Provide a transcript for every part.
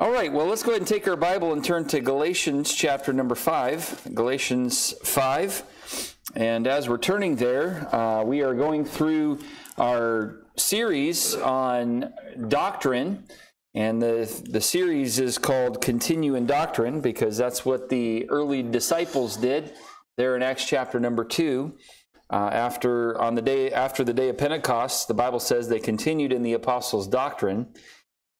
All right, well, let's go ahead and take our Bible and turn to Galatians chapter number 5. Galatians 5. And as we're turning there, uh, we are going through our series on doctrine. And the, the series is called Continue in Doctrine because that's what the early disciples did there in Acts chapter number 2. Uh, after on the day after the day of Pentecost, the Bible says they continued in the apostles' doctrine.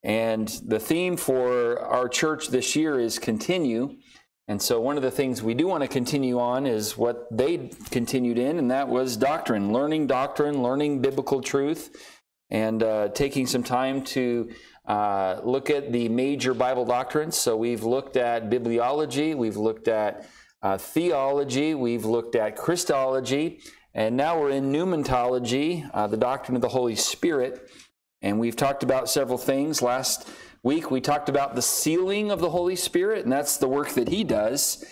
And the theme for our church this year is continue. And so, one of the things we do want to continue on is what they continued in, and that was doctrine, learning doctrine, learning biblical truth, and uh, taking some time to uh, look at the major Bible doctrines. So, we've looked at bibliology, we've looked at uh, theology, we've looked at Christology, and now we're in pneumatology, uh, the doctrine of the Holy Spirit. And we've talked about several things. Last week, we talked about the sealing of the Holy Spirit, and that's the work that He does.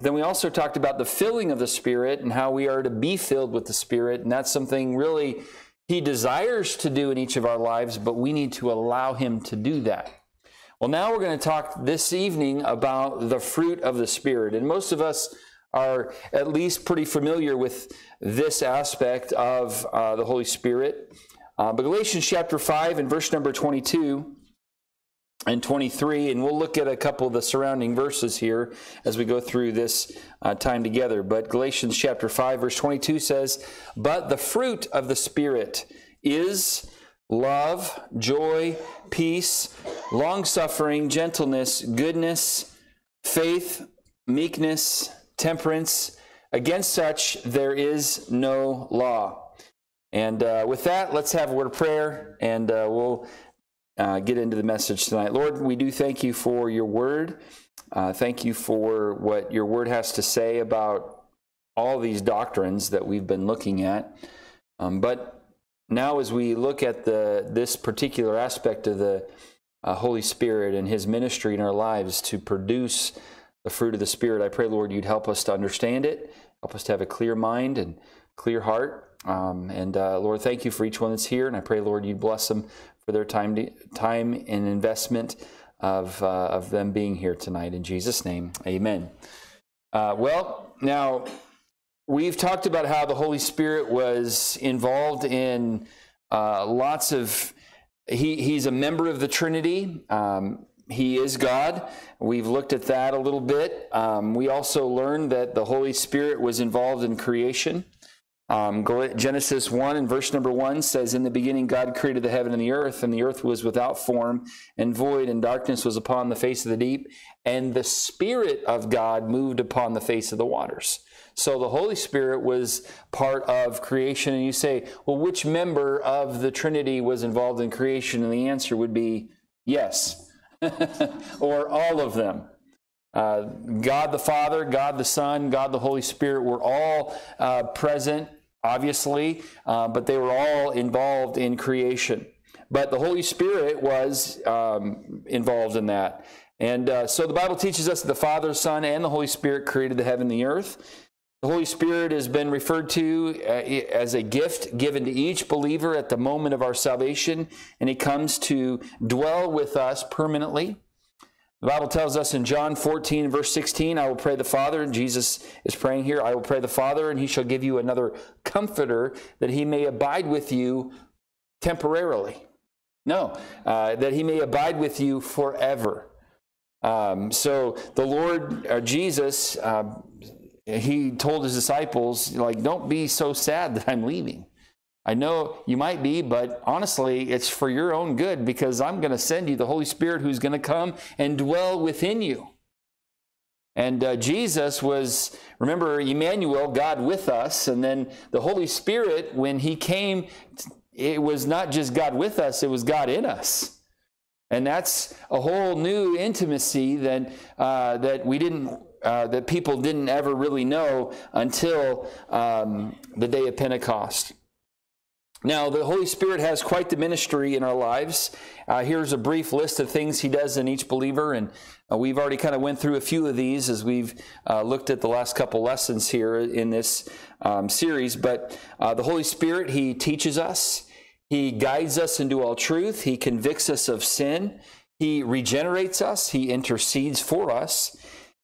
Then we also talked about the filling of the Spirit and how we are to be filled with the Spirit. And that's something really He desires to do in each of our lives, but we need to allow Him to do that. Well, now we're going to talk this evening about the fruit of the Spirit. And most of us are at least pretty familiar with this aspect of uh, the Holy Spirit. Uh, but Galatians chapter 5 and verse number 22 and 23, and we'll look at a couple of the surrounding verses here as we go through this uh, time together. But Galatians chapter 5, verse 22 says, But the fruit of the Spirit is love, joy, peace, long suffering, gentleness, goodness, faith, meekness, temperance. Against such there is no law. And uh, with that, let's have a word of prayer and uh, we'll uh, get into the message tonight. Lord, we do thank you for your word. Uh, thank you for what your word has to say about all these doctrines that we've been looking at. Um, but now, as we look at the this particular aspect of the uh, Holy Spirit and His ministry in our lives to produce the fruit of the Spirit, I pray, Lord, you'd help us to understand it, help us to have a clear mind and clear heart, um, and uh, Lord, thank you for each one that's here, and I pray, Lord, you bless them for their time, to, time and investment of uh, of them being here tonight. In Jesus' name, Amen. Uh, well, now we've talked about how the Holy Spirit was involved in uh, lots of. He, he's a member of the Trinity. Um, he is God. We've looked at that a little bit. Um, we also learned that the Holy Spirit was involved in creation. Um, Genesis 1 and verse number 1 says, In the beginning, God created the heaven and the earth, and the earth was without form and void, and darkness was upon the face of the deep, and the Spirit of God moved upon the face of the waters. So the Holy Spirit was part of creation. And you say, Well, which member of the Trinity was involved in creation? And the answer would be yes, or all of them. Uh, God the Father, God the Son, God the Holy Spirit were all uh, present, obviously, uh, but they were all involved in creation. But the Holy Spirit was um, involved in that. And uh, so the Bible teaches us that the Father, Son, and the Holy Spirit created the heaven and the earth. The Holy Spirit has been referred to uh, as a gift given to each believer at the moment of our salvation, and He comes to dwell with us permanently. The Bible tells us in John 14, verse 16, I will pray the Father, and Jesus is praying here, I will pray the Father, and he shall give you another comforter that he may abide with you temporarily. No, uh, that he may abide with you forever. Um, so the Lord uh, Jesus, uh, he told his disciples, like, don't be so sad that I'm leaving. I know you might be, but honestly, it's for your own good because I'm going to send you the Holy Spirit who's going to come and dwell within you. And uh, Jesus was, remember, Emmanuel, God with us. And then the Holy Spirit, when he came, it was not just God with us, it was God in us. And that's a whole new intimacy that, uh, that we didn't. Uh, that people didn't ever really know until um, the day of Pentecost. Now, the Holy Spirit has quite the ministry in our lives. Uh, here's a brief list of things He does in each believer, and uh, we've already kind of went through a few of these as we've uh, looked at the last couple lessons here in this um, series. But uh, the Holy Spirit, He teaches us, He guides us into all truth, He convicts us of sin, He regenerates us, He intercedes for us,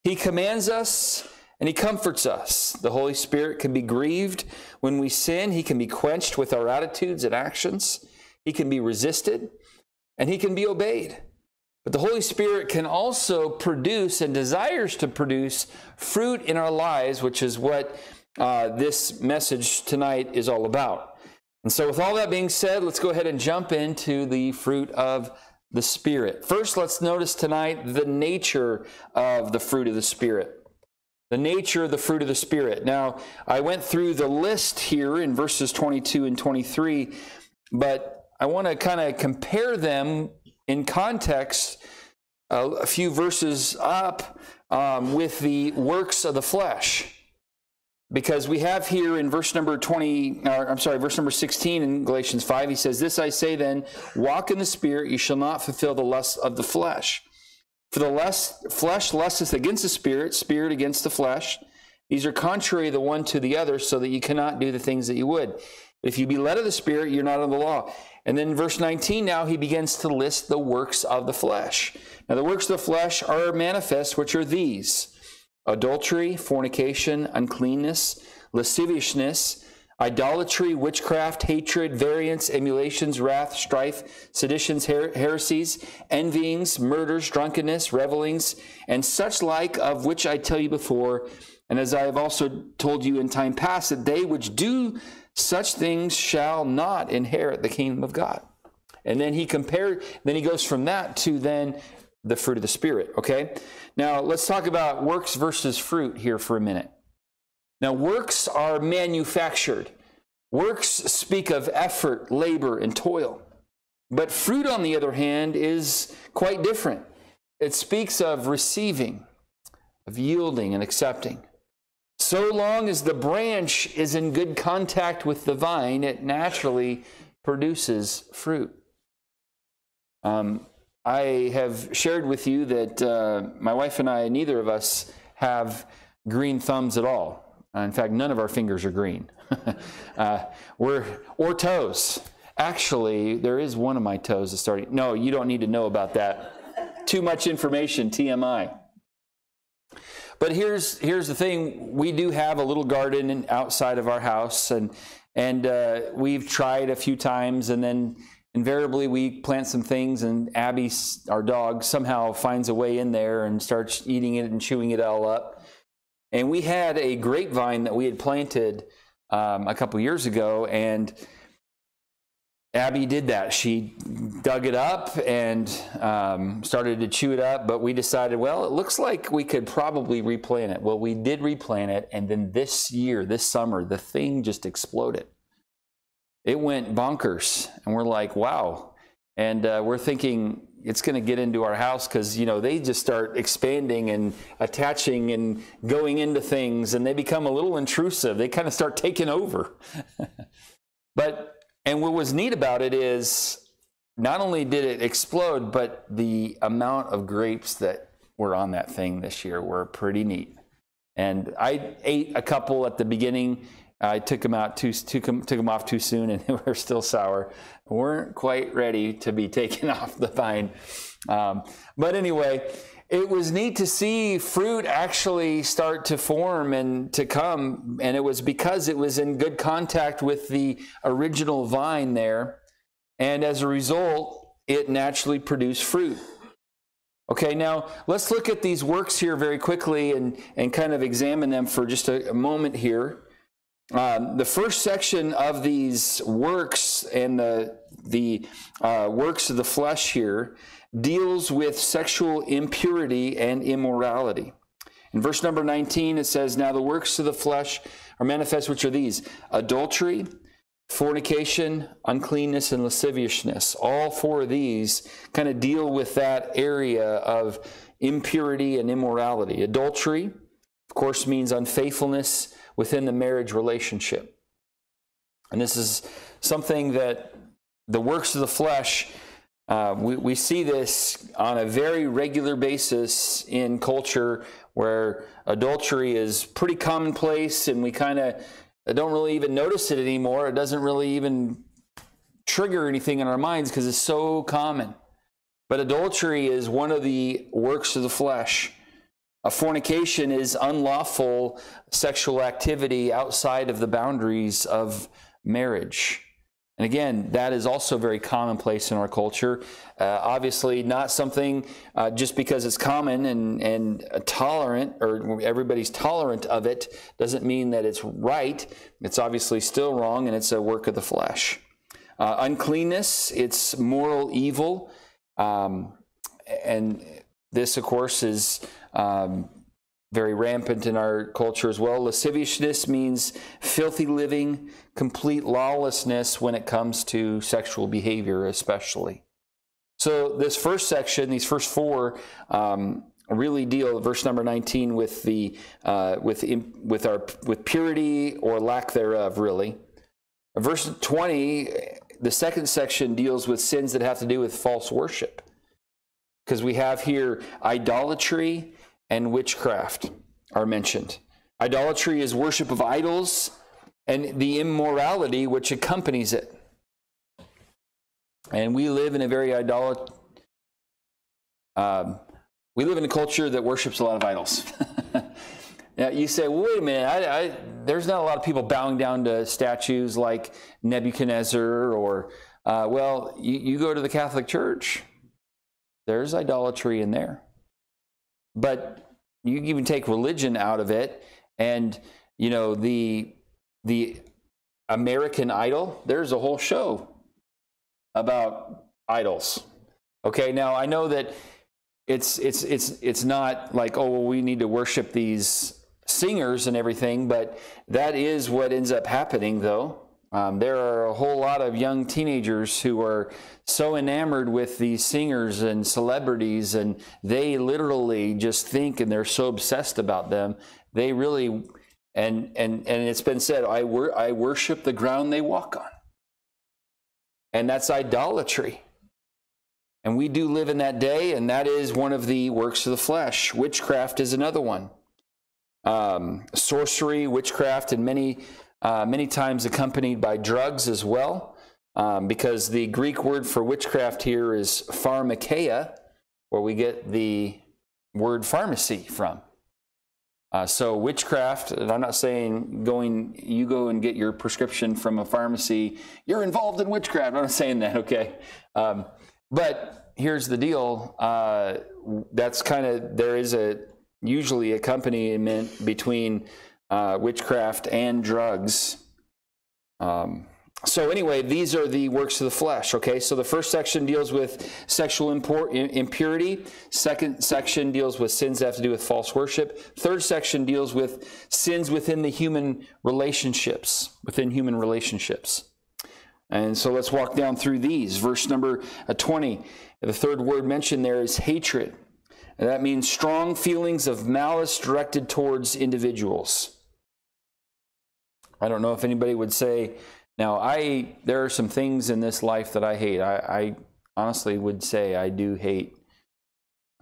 He commands us, and He comforts us. The Holy Spirit can be grieved when we sin, He can be quenched with our attitudes and actions, He can be resisted, and He can be obeyed. But the Holy Spirit can also produce and desires to produce fruit in our lives, which is what uh, this message tonight is all about. And so, with all that being said, let's go ahead and jump into the fruit of the Spirit. First, let's notice tonight the nature of the fruit of the Spirit. The nature of the fruit of the Spirit. Now, I went through the list here in verses 22 and 23, but I want to kind of compare them in context uh, a few verses up um, with the works of the flesh. Because we have here in verse number 20, uh, I'm sorry, verse number 16 in Galatians 5, he says, This I say then, walk in the Spirit, you shall not fulfill the lusts of the flesh. For the lust, flesh lusteth against the Spirit, Spirit against the flesh. These are contrary the one to the other, so that you cannot do the things that you would. If you be led of the Spirit, you're not under the law. And then verse 19, now he begins to list the works of the flesh. Now, the works of the flesh are manifest, which are these adultery, fornication, uncleanness, lasciviousness, idolatry, witchcraft, hatred, variance, emulations, wrath, strife, seditions, her- heresies, envyings, murders, drunkenness, revelings, and such like, of which I tell you before, and as I have also told you in time past, that they which do such things shall not inherit the kingdom of God. And then he compared, then he goes from that to then the fruit of the Spirit, okay? Now, let's talk about works versus fruit here for a minute. Now, works are manufactured. Works speak of effort, labor, and toil. But fruit, on the other hand, is quite different. It speaks of receiving, of yielding and accepting. So long as the branch is in good contact with the vine, it naturally produces fruit. Um, I have shared with you that uh, my wife and I, neither of us, have green thumbs at all. Uh, in fact, none of our fingers are green. uh, we're or toes. Actually, there is one of my toes that's starting. No, you don't need to know about that. Too much information. TMI. But here's here's the thing: we do have a little garden outside of our house, and and uh, we've tried a few times, and then invariably we plant some things and abby our dog somehow finds a way in there and starts eating it and chewing it all up and we had a grapevine that we had planted um, a couple years ago and abby did that she dug it up and um, started to chew it up but we decided well it looks like we could probably replant it well we did replant it and then this year this summer the thing just exploded it went bonkers. And we're like, wow. And uh, we're thinking it's going to get into our house because, you know, they just start expanding and attaching and going into things and they become a little intrusive. They kind of start taking over. but, and what was neat about it is not only did it explode, but the amount of grapes that were on that thing this year were pretty neat. And I ate a couple at the beginning I took them out too, took them, took them off too soon, and they were still sour. weren't quite ready to be taken off the vine. Um, but anyway, it was neat to see fruit actually start to form and to come, and it was because it was in good contact with the original vine there, and as a result, it naturally produced fruit. Okay, now let's look at these works here very quickly and, and kind of examine them for just a, a moment here. Um, the first section of these works and the, the uh, works of the flesh here deals with sexual impurity and immorality. In verse number 19, it says, Now the works of the flesh are manifest, which are these adultery, fornication, uncleanness, and lasciviousness. All four of these kind of deal with that area of impurity and immorality. Adultery, of course, means unfaithfulness within the marriage relationship. And this is something that the works of the flesh, uh, we, we see this on a very regular basis in culture where adultery is pretty commonplace and we kind of don't really even notice it anymore. It doesn't really even trigger anything in our minds because it's so common. But adultery is one of the works of the flesh. A fornication is unlawful sexual activity outside of the boundaries of marriage. And again, that is also very commonplace in our culture. Uh, obviously, not something uh, just because it's common and, and tolerant, or everybody's tolerant of it, doesn't mean that it's right. It's obviously still wrong, and it's a work of the flesh. Uh, uncleanness, it's moral evil. Um, and this, of course, is um, very rampant in our culture as well. Lasciviousness means filthy living, complete lawlessness when it comes to sexual behavior, especially. So, this first section, these first four, um, really deal verse number 19 with the uh, with with our with purity or lack thereof really verse 20 the second section deals with sins that have to do with false worship because we have here idolatry and witchcraft are mentioned. Idolatry is worship of idols and the immorality which accompanies it. And we live in a very idolat. Um, we live in a culture that worships a lot of idols. now you say, well, wait a minute, I, I, there's not a lot of people bowing down to statues like Nebuchadnezzar or, uh, well, you, you go to the Catholic Church, there's idolatry in there. But you even take religion out of it, and you know the the American Idol. There's a whole show about idols. Okay, now I know that it's it's it's it's not like oh well we need to worship these singers and everything, but that is what ends up happening though. Um, there are a whole lot of young teenagers who are so enamored with these singers and celebrities, and they literally just think and they're so obsessed about them. They really, and and and it's been said, I wor- I worship the ground they walk on, and that's idolatry. And we do live in that day, and that is one of the works of the flesh. Witchcraft is another one. Um, sorcery, witchcraft, and many uh, many times accompanied by drugs as well, um, because the Greek word for witchcraft here is pharmakeia, where we get the word pharmacy from. Uh, so witchcraft, and I'm not saying going, you go and get your prescription from a pharmacy, you're involved in witchcraft. I'm not saying that, okay? Um, but here's the deal. Uh, that's kind of, there is a usually accompaniment between uh, witchcraft, and drugs. Um, so, anyway, these are the works of the flesh. Okay, so the first section deals with sexual impurity. Second section deals with sins that have to do with false worship. Third section deals with sins within the human relationships, within human relationships. And so let's walk down through these. Verse number uh, 20, the third word mentioned there is hatred. And that means strong feelings of malice directed towards individuals. I don't know if anybody would say, now I there are some things in this life that I hate. I, I honestly would say I do hate.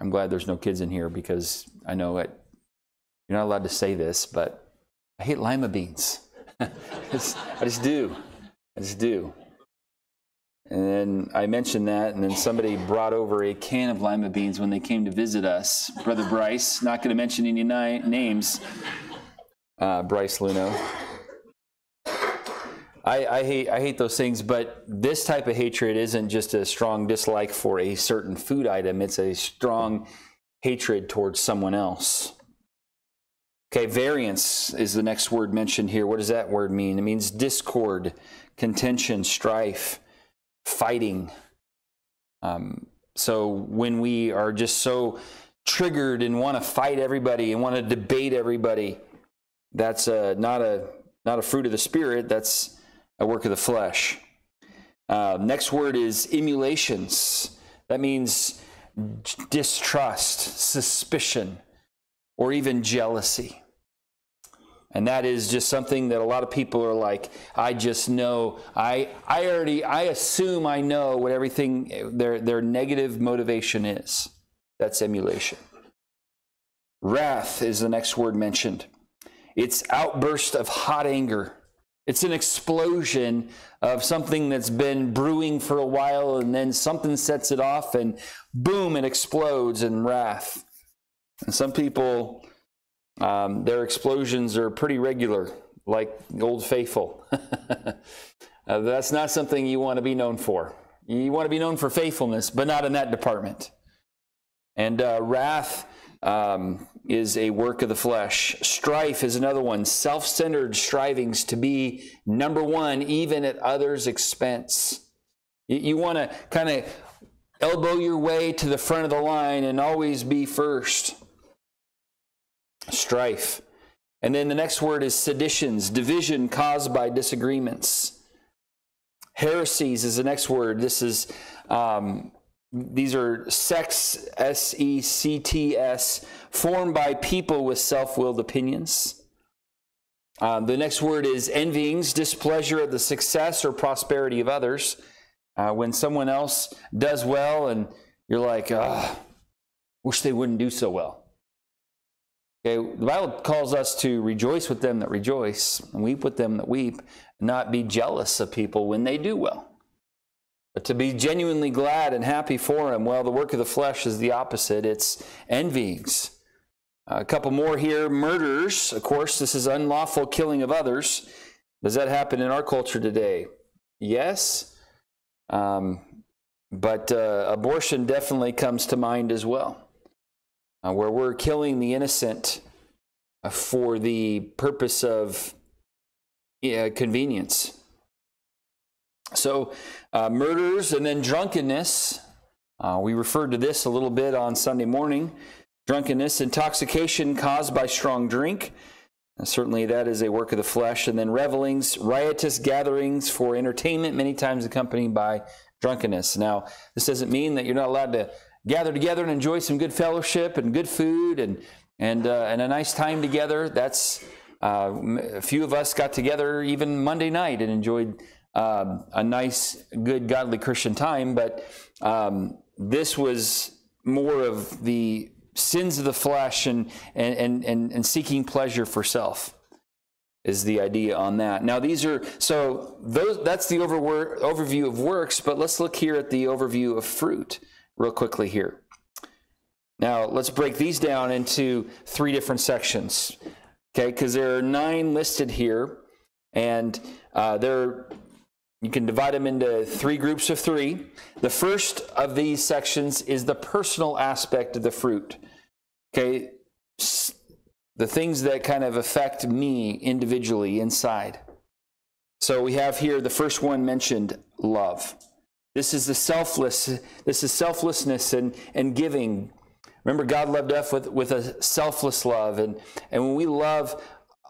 I'm glad there's no kids in here because I know it. You're not allowed to say this, but I hate lima beans. I, just, do. I just do. And then I mentioned that, and then somebody brought over a can of lima beans when they came to visit us. Brother Bryce, not going to mention any ni- names, uh, Bryce Luno. I, I, hate I hate those things, but this type of hatred isn't just a strong dislike for a certain food item. It's a strong hatred towards someone else. Okay, variance is the next word mentioned here. What does that word mean? It means discord, contention, strife, fighting. Um, so when we are just so triggered and want to fight everybody and want to debate everybody, that's a, not a not a fruit of the spirit. That's a work of the flesh. Uh, next word is emulations. That means distrust, suspicion, or even jealousy. And that is just something that a lot of people are like, I just know, I, I already, I assume I know what everything, their, their negative motivation is. That's emulation. Wrath is the next word mentioned. It's outburst of hot anger It's an explosion of something that's been brewing for a while, and then something sets it off, and boom, it explodes in wrath. And some people, um, their explosions are pretty regular, like Old Faithful. uh, that's not something you want to be known for. You want to be known for faithfulness, but not in that department. And uh, wrath um, is a work of the flesh. Strife is another one. Self centered strivings to be number one, even at others' expense. You, you want to kind of elbow your way to the front of the line and always be first. Strife. And then the next word is seditions, division caused by disagreements. Heresies is the next word. This is um, these are sects, S E C T S, formed by people with self willed opinions. Uh, the next word is envyings, displeasure at the success or prosperity of others. Uh, when someone else does well and you're like, ah, wish they wouldn't do so well. Okay, the Bible calls us to rejoice with them that rejoice and weep with them that weep, not be jealous of people when they do well. But to be genuinely glad and happy for him, well, the work of the flesh is the opposite it's envyings. A couple more here murders. Of course, this is unlawful killing of others. Does that happen in our culture today? Yes. Um, but uh, abortion definitely comes to mind as well, uh, where we're killing the innocent uh, for the purpose of convenience. So, uh, murders and then drunkenness. Uh, we referred to this a little bit on Sunday morning. Drunkenness, intoxication caused by strong drink. And certainly, that is a work of the flesh. And then revelings, riotous gatherings for entertainment, many times accompanied by drunkenness. Now, this doesn't mean that you're not allowed to gather together and enjoy some good fellowship and good food and and uh, and a nice time together. That's uh, a few of us got together even Monday night and enjoyed um, a nice, good, godly Christian time, but um, this was more of the sins of the flesh and, and, and, and seeking pleasure for self is the idea on that. Now these are so those that's the over, overview of works, but let's look here at the overview of fruit real quickly here. Now let's break these down into three different sections. Okay, because there are nine listed here, and uh, they're you can divide them into three groups of three. The first of these sections is the personal aspect of the fruit. Okay, the things that kind of affect me individually inside. So we have here the first one mentioned love. This is the selfless, this is selflessness and, and giving. Remember, God loved us with, with a selfless love. And, and when we love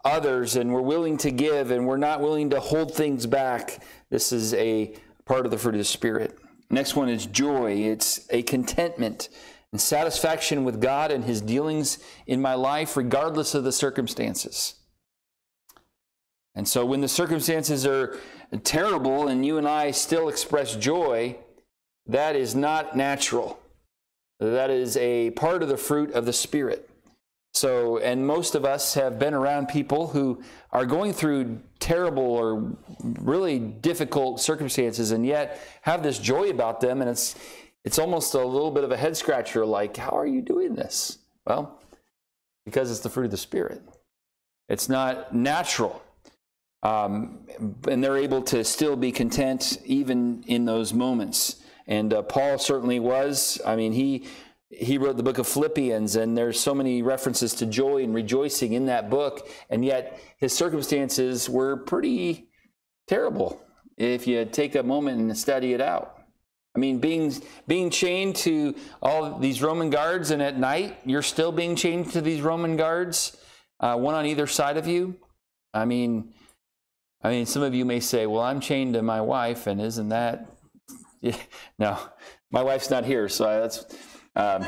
others and we're willing to give and we're not willing to hold things back, this is a part of the fruit of the Spirit. Next one is joy. It's a contentment and satisfaction with God and His dealings in my life, regardless of the circumstances. And so when the circumstances are terrible and you and I still express joy, that is not natural. That is a part of the fruit of the Spirit. So, and most of us have been around people who are going through terrible or really difficult circumstances and yet have this joy about them. And it's, it's almost a little bit of a head scratcher like, how are you doing this? Well, because it's the fruit of the Spirit. It's not natural. Um, and they're able to still be content even in those moments. And uh, Paul certainly was. I mean, he he wrote the book of Philippians, and there's so many references to joy and rejoicing in that book, and yet his circumstances were pretty terrible if you take a moment and study it out. I mean, being being chained to all these Roman guards, and at night you're still being chained to these Roman guards, uh, one on either side of you. I mean, I mean, some of you may say, "Well, I'm chained to my wife, and isn't that?" No, my wife's not here, so that's um,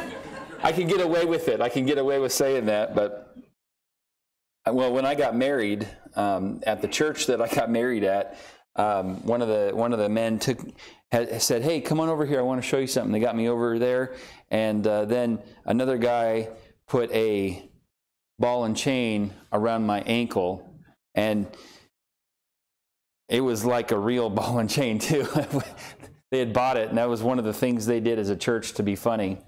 I can get away with it. I can get away with saying that, but well, when I got married um, at the church that I got married at, um, one of the one of the men took had, said, "Hey, come on over here. I want to show you something." They got me over there, and uh, then another guy put a ball and chain around my ankle, and it was like a real ball and chain too. they had bought it, and that was one of the things they did as a church to be funny.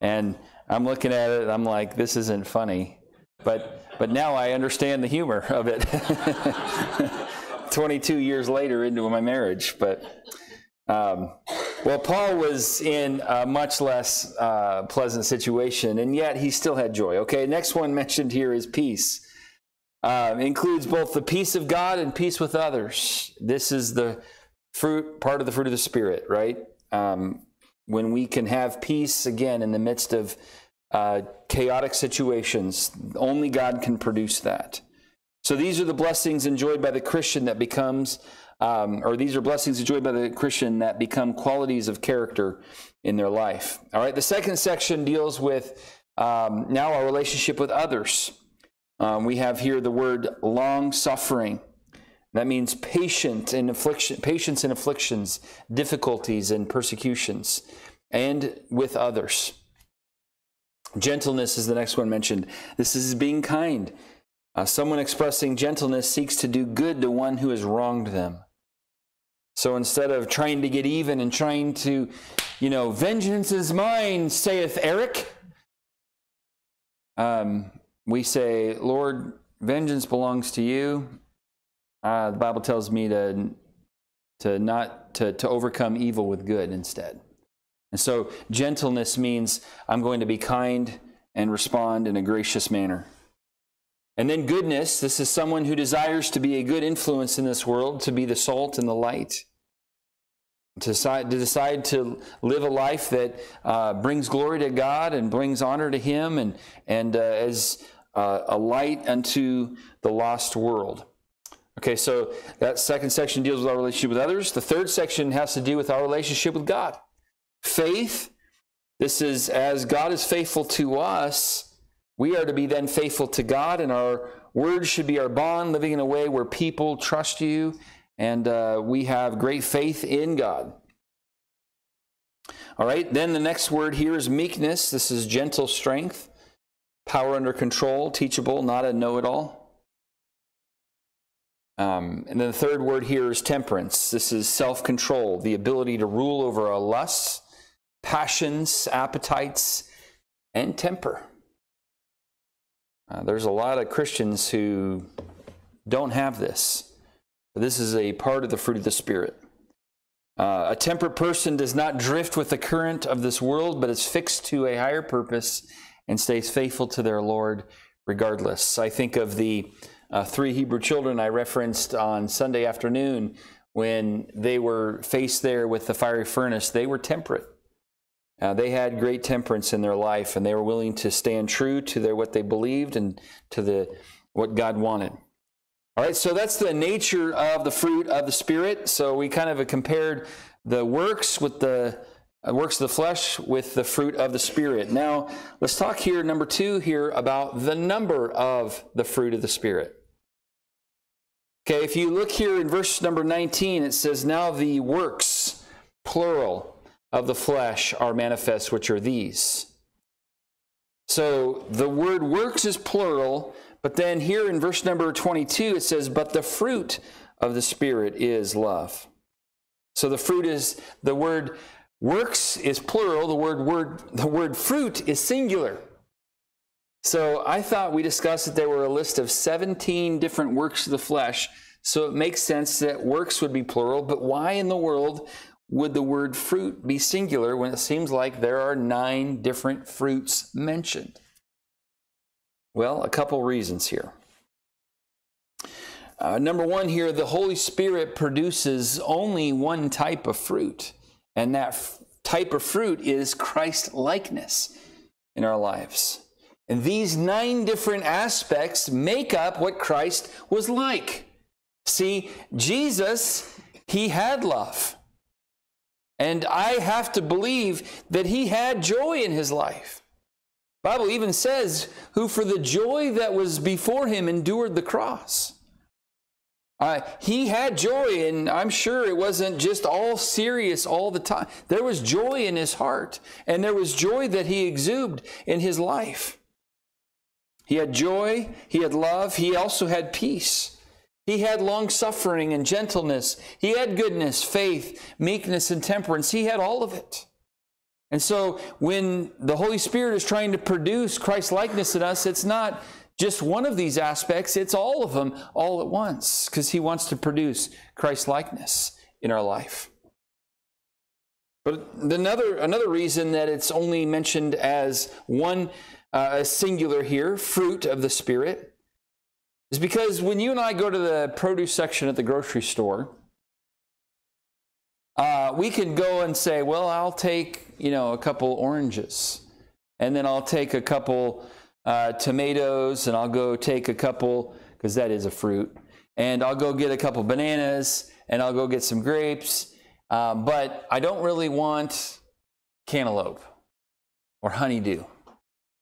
And I'm looking at it, I'm like, this isn't funny. But but now I understand the humor of it. 22 years later into my marriage, but um, well, Paul was in a much less uh, pleasant situation, and yet he still had joy. Okay, next one mentioned here is peace. Uh, includes both the peace of God and peace with others. This is the fruit, part of the fruit of the Spirit, right? Um, when we can have peace again in the midst of uh, chaotic situations, only God can produce that. So these are the blessings enjoyed by the Christian that becomes, um, or these are blessings enjoyed by the Christian that become qualities of character in their life. All right, the second section deals with um, now our relationship with others. Um, we have here the word long suffering. That means patient in affliction, patience in afflictions, difficulties and persecutions, and with others. Gentleness is the next one mentioned. This is being kind. Uh, someone expressing gentleness seeks to do good to one who has wronged them. So instead of trying to get even and trying to, you know, vengeance is mine, saith Eric, um, we say, Lord, vengeance belongs to you. Uh, the Bible tells me to, to not to, to overcome evil with good instead. And so gentleness means I'm going to be kind and respond in a gracious manner. And then goodness, this is someone who desires to be a good influence in this world, to be the salt and the light. To decide, to decide to live a life that uh, brings glory to God and brings honor to Him and, and uh, as uh, a light unto the lost world. Okay, so that second section deals with our relationship with others. The third section has to do with our relationship with God. Faith, this is as God is faithful to us, we are to be then faithful to God, and our words should be our bond, living in a way where people trust you, and uh, we have great faith in God. All right, then the next word here is meekness. This is gentle strength, power under control, teachable, not a know it all. Um, and then the third word here is temperance. This is self control, the ability to rule over our lusts, passions, appetites, and temper. Uh, there's a lot of Christians who don't have this. This is a part of the fruit of the Spirit. Uh, a temperate person does not drift with the current of this world, but is fixed to a higher purpose and stays faithful to their Lord regardless. I think of the uh, three Hebrew children I referenced on Sunday afternoon when they were faced there with the fiery furnace. They were temperate. Uh, they had great temperance in their life, and they were willing to stand true to their what they believed and to the what God wanted. All right, so that's the nature of the fruit of the Spirit. So we kind of compared the works with the uh, works of the flesh with the fruit of the Spirit. Now let's talk here, number two, here about the number of the fruit of the Spirit. Okay, if you look here in verse number 19, it says, Now the works, plural, of the flesh are manifest, which are these. So the word works is plural, but then here in verse number 22, it says, But the fruit of the Spirit is love. So the fruit is the word works is plural, the word word the word fruit is singular. So I thought we discussed that there were a list of 17 different works of the flesh. So it makes sense that works would be plural, but why in the world would the word fruit be singular when it seems like there are nine different fruits mentioned? Well, a couple reasons here. Uh, number one, here, the Holy Spirit produces only one type of fruit, and that f- type of fruit is Christ likeness in our lives. And these nine different aspects make up what Christ was like. See, Jesus, he had love. And I have to believe that he had joy in his life. Bible even says, who for the joy that was before him endured the cross. Uh, he had joy, and I'm sure it wasn't just all serious all the time. There was joy in his heart, and there was joy that he exuded in his life. He had joy, he had love, he also had peace. He had long suffering and gentleness. He had goodness, faith, meekness, and temperance. He had all of it. And so when the Holy Spirit is trying to produce Christ likeness in us, it's not just one of these aspects, it's all of them all at once because he wants to produce Christ likeness in our life. But another, another reason that it's only mentioned as one uh, singular here, fruit of the Spirit, is because when you and I go to the produce section at the grocery store, uh, we can go and say, well, I'll take, you know, a couple oranges, and then I'll take a couple uh, tomatoes, and I'll go take a couple, because that is a fruit, and I'll go get a couple bananas, and I'll go get some grapes. Uh, but I don't really want cantaloupe or honeydew.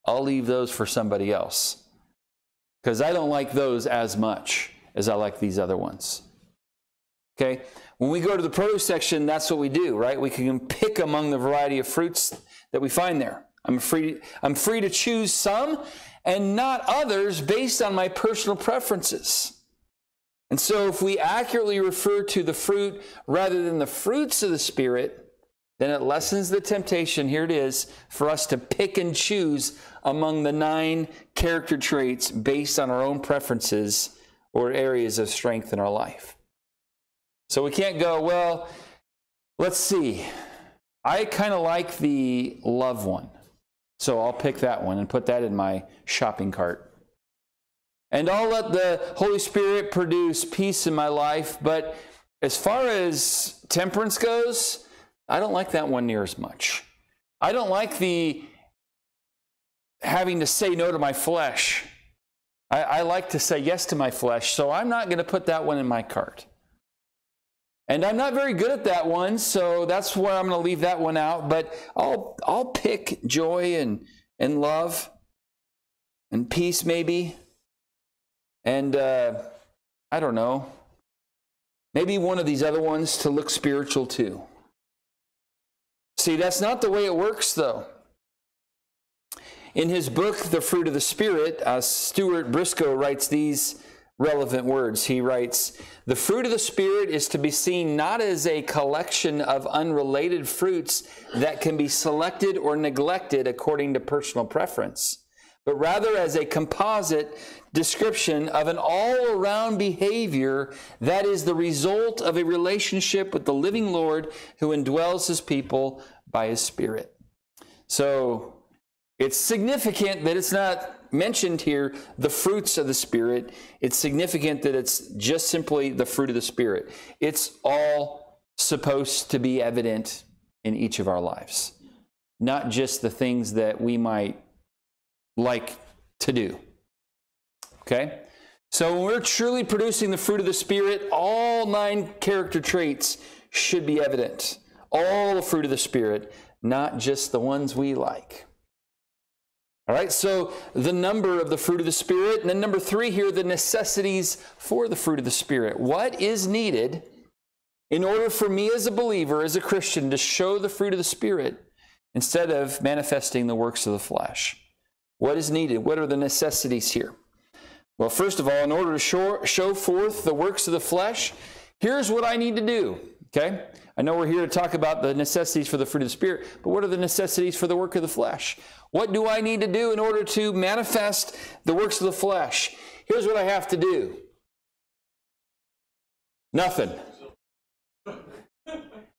I'll leave those for somebody else because I don't like those as much as I like these other ones. Okay? When we go to the produce section, that's what we do, right? We can pick among the variety of fruits that we find there. I'm free, I'm free to choose some and not others based on my personal preferences. And so, if we accurately refer to the fruit rather than the fruits of the Spirit, then it lessens the temptation, here it is, for us to pick and choose among the nine character traits based on our own preferences or areas of strength in our life. So we can't go, well, let's see. I kind of like the love one. So I'll pick that one and put that in my shopping cart. And I'll let the Holy Spirit produce peace in my life. But as far as temperance goes, I don't like that one near as much. I don't like the having to say no to my flesh. I, I like to say yes to my flesh, so I'm not going to put that one in my cart. And I'm not very good at that one, so that's where I'm going to leave that one out. But I'll I'll pick joy and and love and peace maybe, and uh, I don't know, maybe one of these other ones to look spiritual too. See, that's not the way it works, though. In his book, The Fruit of the Spirit, uh, Stuart Briscoe writes these relevant words. He writes, The fruit of the Spirit is to be seen not as a collection of unrelated fruits that can be selected or neglected according to personal preference, but rather as a composite description of an all around behavior that is the result of a relationship with the living Lord who indwells his people by his Spirit. So, it's significant that it's not mentioned here the fruits of the Spirit. It's significant that it's just simply the fruit of the Spirit. It's all supposed to be evident in each of our lives, not just the things that we might like to do. Okay? So when we're truly producing the fruit of the Spirit, all nine character traits should be evident. All the fruit of the Spirit, not just the ones we like. All right, so the number of the fruit of the Spirit. And then number three here, the necessities for the fruit of the Spirit. What is needed in order for me as a believer, as a Christian, to show the fruit of the Spirit instead of manifesting the works of the flesh? What is needed? What are the necessities here? Well, first of all, in order to show, show forth the works of the flesh, here's what I need to do. Okay? I know we're here to talk about the necessities for the fruit of the Spirit, but what are the necessities for the work of the flesh? What do I need to do in order to manifest the works of the flesh? Here's what I have to do nothing.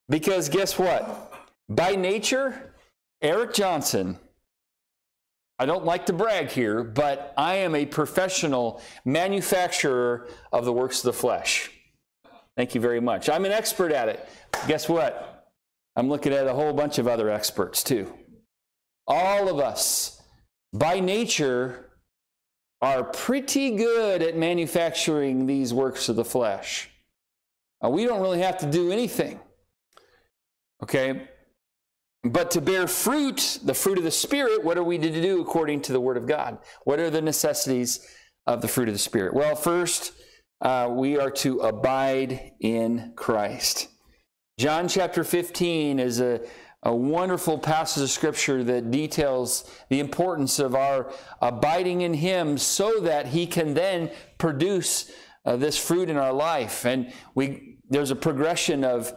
Because guess what? By nature, Eric Johnson, I don't like to brag here, but I am a professional manufacturer of the works of the flesh. Thank you very much. I'm an expert at it. Guess what? I'm looking at a whole bunch of other experts too. All of us, by nature, are pretty good at manufacturing these works of the flesh. Uh, we don't really have to do anything. Okay? But to bear fruit, the fruit of the Spirit, what are we to do according to the Word of God? What are the necessities of the fruit of the Spirit? Well, first, uh, we are to abide in Christ. John chapter 15 is a, a wonderful passage of scripture that details the importance of our abiding in Him so that He can then produce uh, this fruit in our life. And we, there's a progression of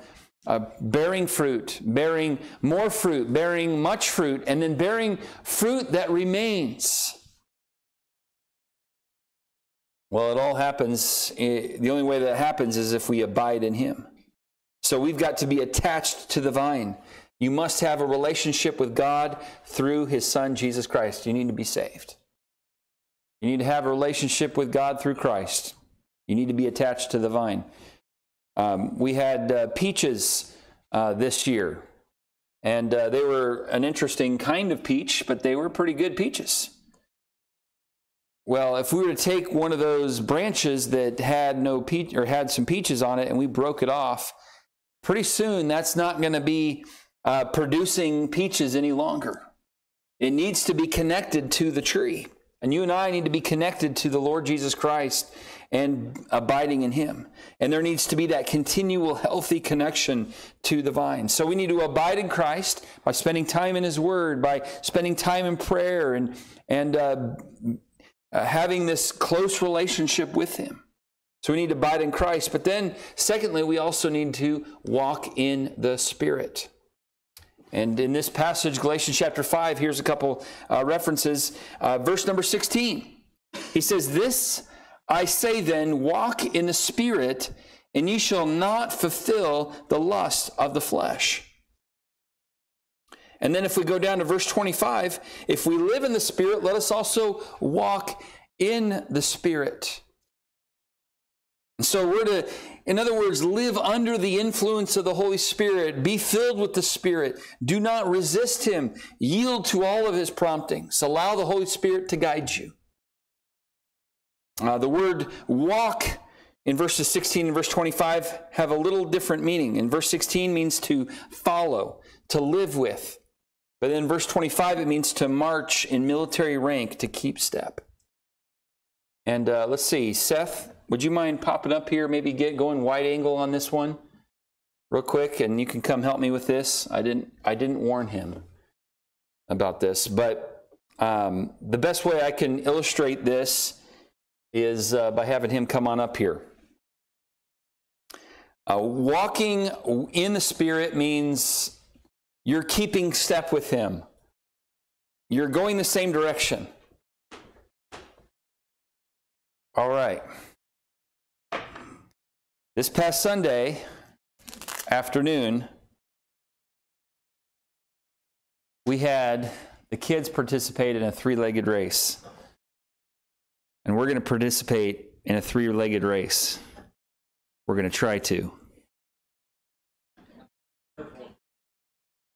uh, bearing fruit, bearing more fruit, bearing much fruit, and then bearing fruit that remains. Well, it all happens, eh, the only way that happens is if we abide in Him. So we've got to be attached to the vine. You must have a relationship with God through His Son, Jesus Christ. You need to be saved. You need to have a relationship with God through Christ. You need to be attached to the vine. Um, we had uh, peaches uh, this year, and uh, they were an interesting kind of peach, but they were pretty good peaches. Well, if we were to take one of those branches that had no peach or had some peaches on it and we broke it off, pretty soon that's not going to be uh, producing peaches any longer. It needs to be connected to the tree. And you and I need to be connected to the Lord Jesus Christ and abiding in Him. And there needs to be that continual healthy connection to the vine. So we need to abide in Christ by spending time in His Word, by spending time in prayer, and, and uh, uh, having this close relationship with Him. So we need to abide in Christ. But then, secondly, we also need to walk in the Spirit. And in this passage, Galatians chapter 5, here's a couple uh, references. Uh, verse number 16, he says, This I say then, walk in the Spirit, and ye shall not fulfill the lust of the flesh. And then if we go down to verse 25, if we live in the Spirit, let us also walk in the Spirit. And so we're to in other words, live under the influence of the Holy Spirit. Be filled with the Spirit. Do not resist Him. Yield to all of His promptings. Allow the Holy Spirit to guide you. Uh, the word walk in verses 16 and verse 25 have a little different meaning. In verse 16 means to follow, to live with. But in verse 25, it means to march in military rank, to keep step. And uh, let's see, Seth would you mind popping up here, maybe get going wide angle on this one real quick and you can come help me with this. I didn't I didn't warn him about this, but um, the best way I can illustrate this is uh, by having him come on up here. Uh, walking in the Spirit means you're keeping step with Him. You're going the same direction. All right. This past Sunday afternoon, we had the kids participate in a three legged race. And we're going to participate in a three legged race. We're going to try to.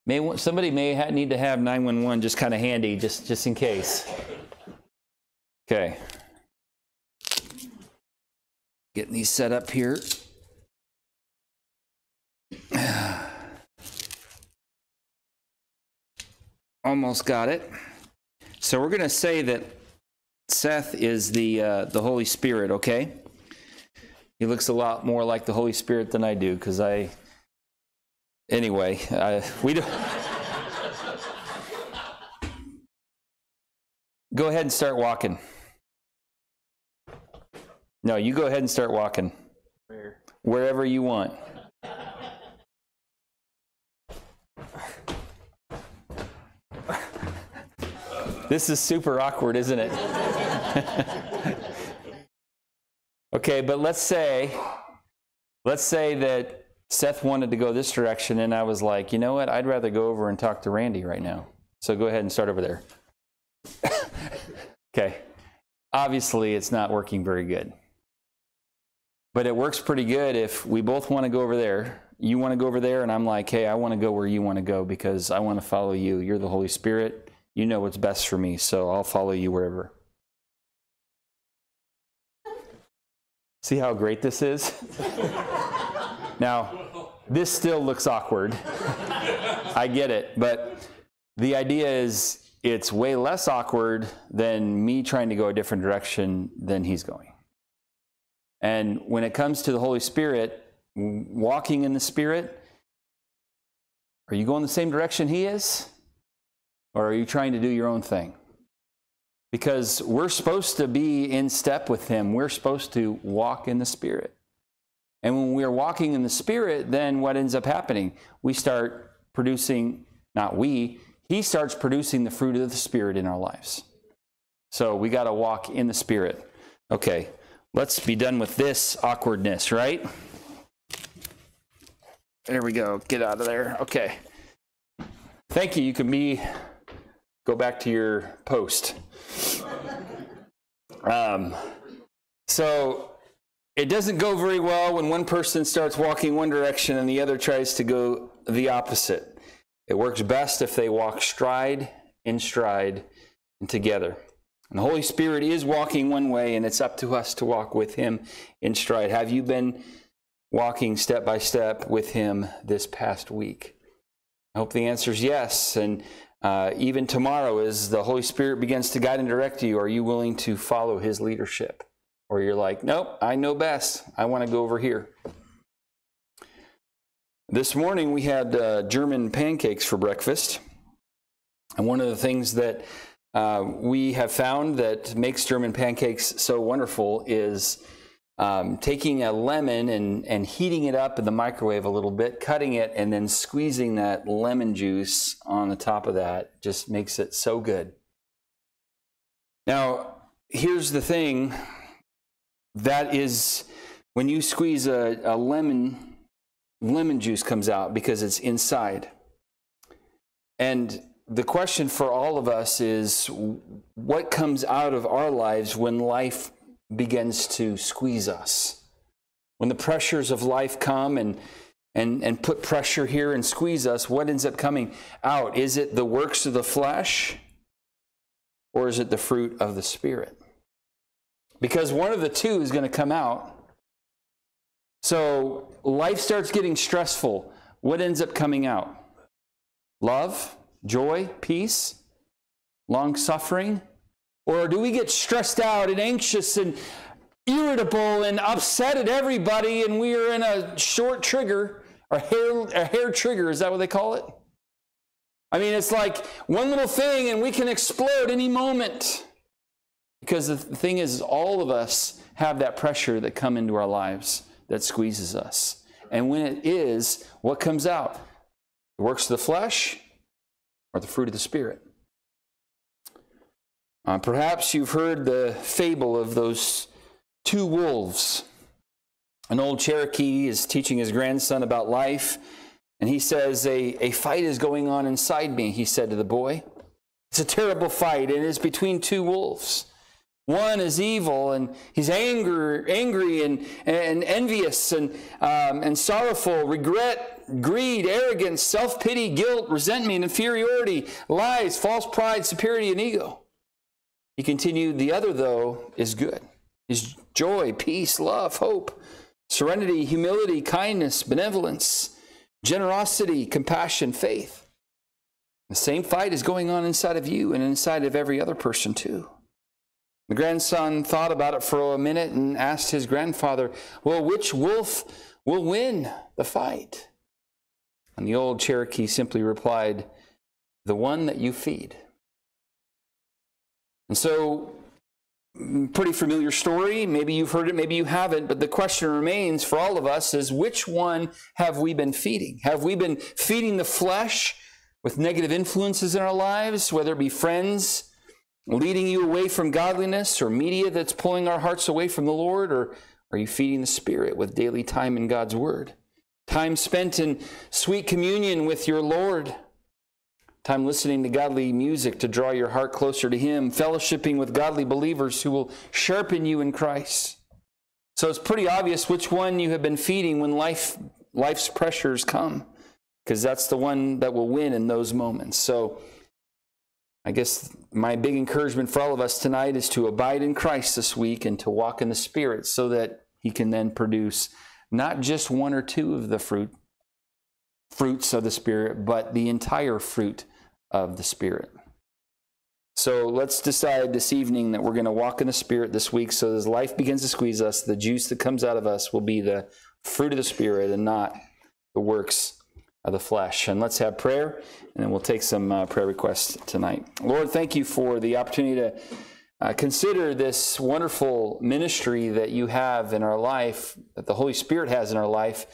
May, somebody may need to have 911 just kind of handy, just, just in case. Okay. Getting these set up here. Almost got it. So we're going to say that Seth is the uh, the Holy Spirit. Okay. He looks a lot more like the Holy Spirit than I do because I. Anyway, I, we do. go ahead and start walking. No, you go ahead and start walking. Where? Wherever you want. This is super awkward, isn't it? okay, but let's say let's say that Seth wanted to go this direction and I was like, "You know what? I'd rather go over and talk to Randy right now." So go ahead and start over there. okay. Obviously, it's not working very good. But it works pretty good if we both want to go over there. You want to go over there, and I'm like, hey, I want to go where you want to go because I want to follow you. You're the Holy Spirit you know what's best for me, so I'll follow you wherever. See how great this is? now, this still looks awkward. I get it, but the idea is it's way less awkward than me trying to go a different direction than he's going. And when it comes to the Holy Spirit, walking in the Spirit, are you going the same direction he is? Or are you trying to do your own thing? because we're supposed to be in step with Him. We're supposed to walk in the Spirit. And when we're walking in the Spirit, then what ends up happening? We start producing, not we, He starts producing the fruit of the Spirit in our lives. So we got to walk in the Spirit. Okay, let's be done with this awkwardness, right? There we go. Get out of there. Okay. Thank you. You can be go back to your post. Um, so it doesn't go very well when one person starts walking one direction and the other tries to go the opposite. It works best if they walk stride in stride and together. And the Holy Spirit is walking one way, and it's up to us to walk with Him in stride. Have you been walking step by step with Him this past week? I hope the answer is yes. And uh, even tomorrow, as the Holy Spirit begins to guide and direct you, are you willing to follow His leadership? Or you're like, nope, I know best. I want to go over here. This morning we had uh, German pancakes for breakfast. And one of the things that uh, we have found that makes German pancakes so wonderful is um, taking a lemon and, and heating it up in the microwave a little bit, cutting it, and then squeezing that lemon juice on the top of that just makes it so good. Now, here's the thing that is when you squeeze a, a lemon, lemon juice comes out because it's inside. And the question for all of us is what comes out of our lives when life begins to squeeze us? When the pressures of life come and and, and put pressure here and squeeze us, what ends up coming out? Is it the works of the flesh or is it the fruit of the Spirit? Because one of the two is going to come out. So life starts getting stressful. What ends up coming out? Love, joy, peace, long suffering? Or do we get stressed out and anxious and irritable and upset at everybody and we are in a short trigger, or hair, a hair trigger, is that what they call it? I mean, it's like one little thing and we can explode any moment. Because the thing is, all of us have that pressure that come into our lives that squeezes us. And when it is, what comes out? The works of the flesh or the fruit of the Spirit? Uh, perhaps you've heard the fable of those two wolves. An old Cherokee is teaching his grandson about life, and he says, a, a fight is going on inside me, he said to the boy. It's a terrible fight, and it's between two wolves. One is evil and he's angry, angry and, and envious and, um, and sorrowful, regret, greed, arrogance, self pity, guilt, resentment, inferiority, lies, false pride, superiority, and ego. He continued, The other, though, is good. Is joy, peace, love, hope, serenity, humility, kindness, benevolence, generosity, compassion, faith. The same fight is going on inside of you and inside of every other person, too. The grandson thought about it for a minute and asked his grandfather, Well, which wolf will win the fight? And the old Cherokee simply replied, The one that you feed. And so, mm, pretty familiar story. Maybe you've heard it, maybe you haven't, but the question remains for all of us is which one have we been feeding? Have we been feeding the flesh with negative influences in our lives, whether it be friends, leading you away from godliness or media that's pulling our hearts away from the Lord? Or are you feeding the Spirit with daily time in God's Word? Time spent in sweet communion with your Lord. Time listening to godly music to draw your heart closer to Him. Fellowshipping with godly believers who will sharpen you in Christ. So it's pretty obvious which one you have been feeding when life, life's pressures come, because that's the one that will win in those moments. So, I guess my big encouragement for all of us tonight is to abide in Christ this week and to walk in the Spirit so that He can then produce not just one or two of the fruit, fruits of the Spirit, but the entire fruit of the Spirit. So let's decide this evening that we're going to walk in the Spirit this week so as life begins to squeeze us, the juice that comes out of us will be the fruit of the Spirit and not the works of the flesh. And let's have prayer, and then we'll take some uh, prayer requests tonight. Lord, thank you for the opportunity to uh, consider this wonderful ministry that you have in our life, that the Holy Spirit has in our life,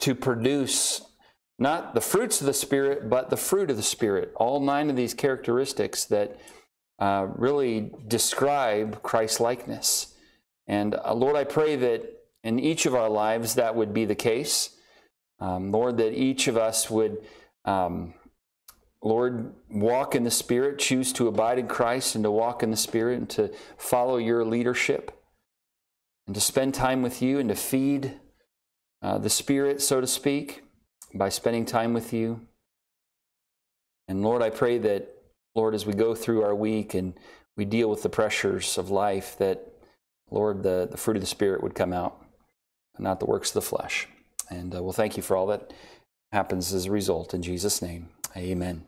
to produce not the fruits of the Spirit, but the fruit of the Spirit. All nine of these characteristics that uh, really describe Christ likeness. And uh, Lord, I pray that in each of our lives that would be the case. Um, Lord, that each of us would, um, Lord, walk in the Spirit, choose to abide in Christ and to walk in the Spirit and to follow your leadership and to spend time with you and to feed uh, the Spirit, so to speak, by spending time with you. And Lord, I pray that, Lord, as we go through our week and we deal with the pressures of life, that, Lord, the, the fruit of the Spirit would come out and not the works of the flesh. And uh, we'll thank you for all that happens as a result. In Jesus' name, amen.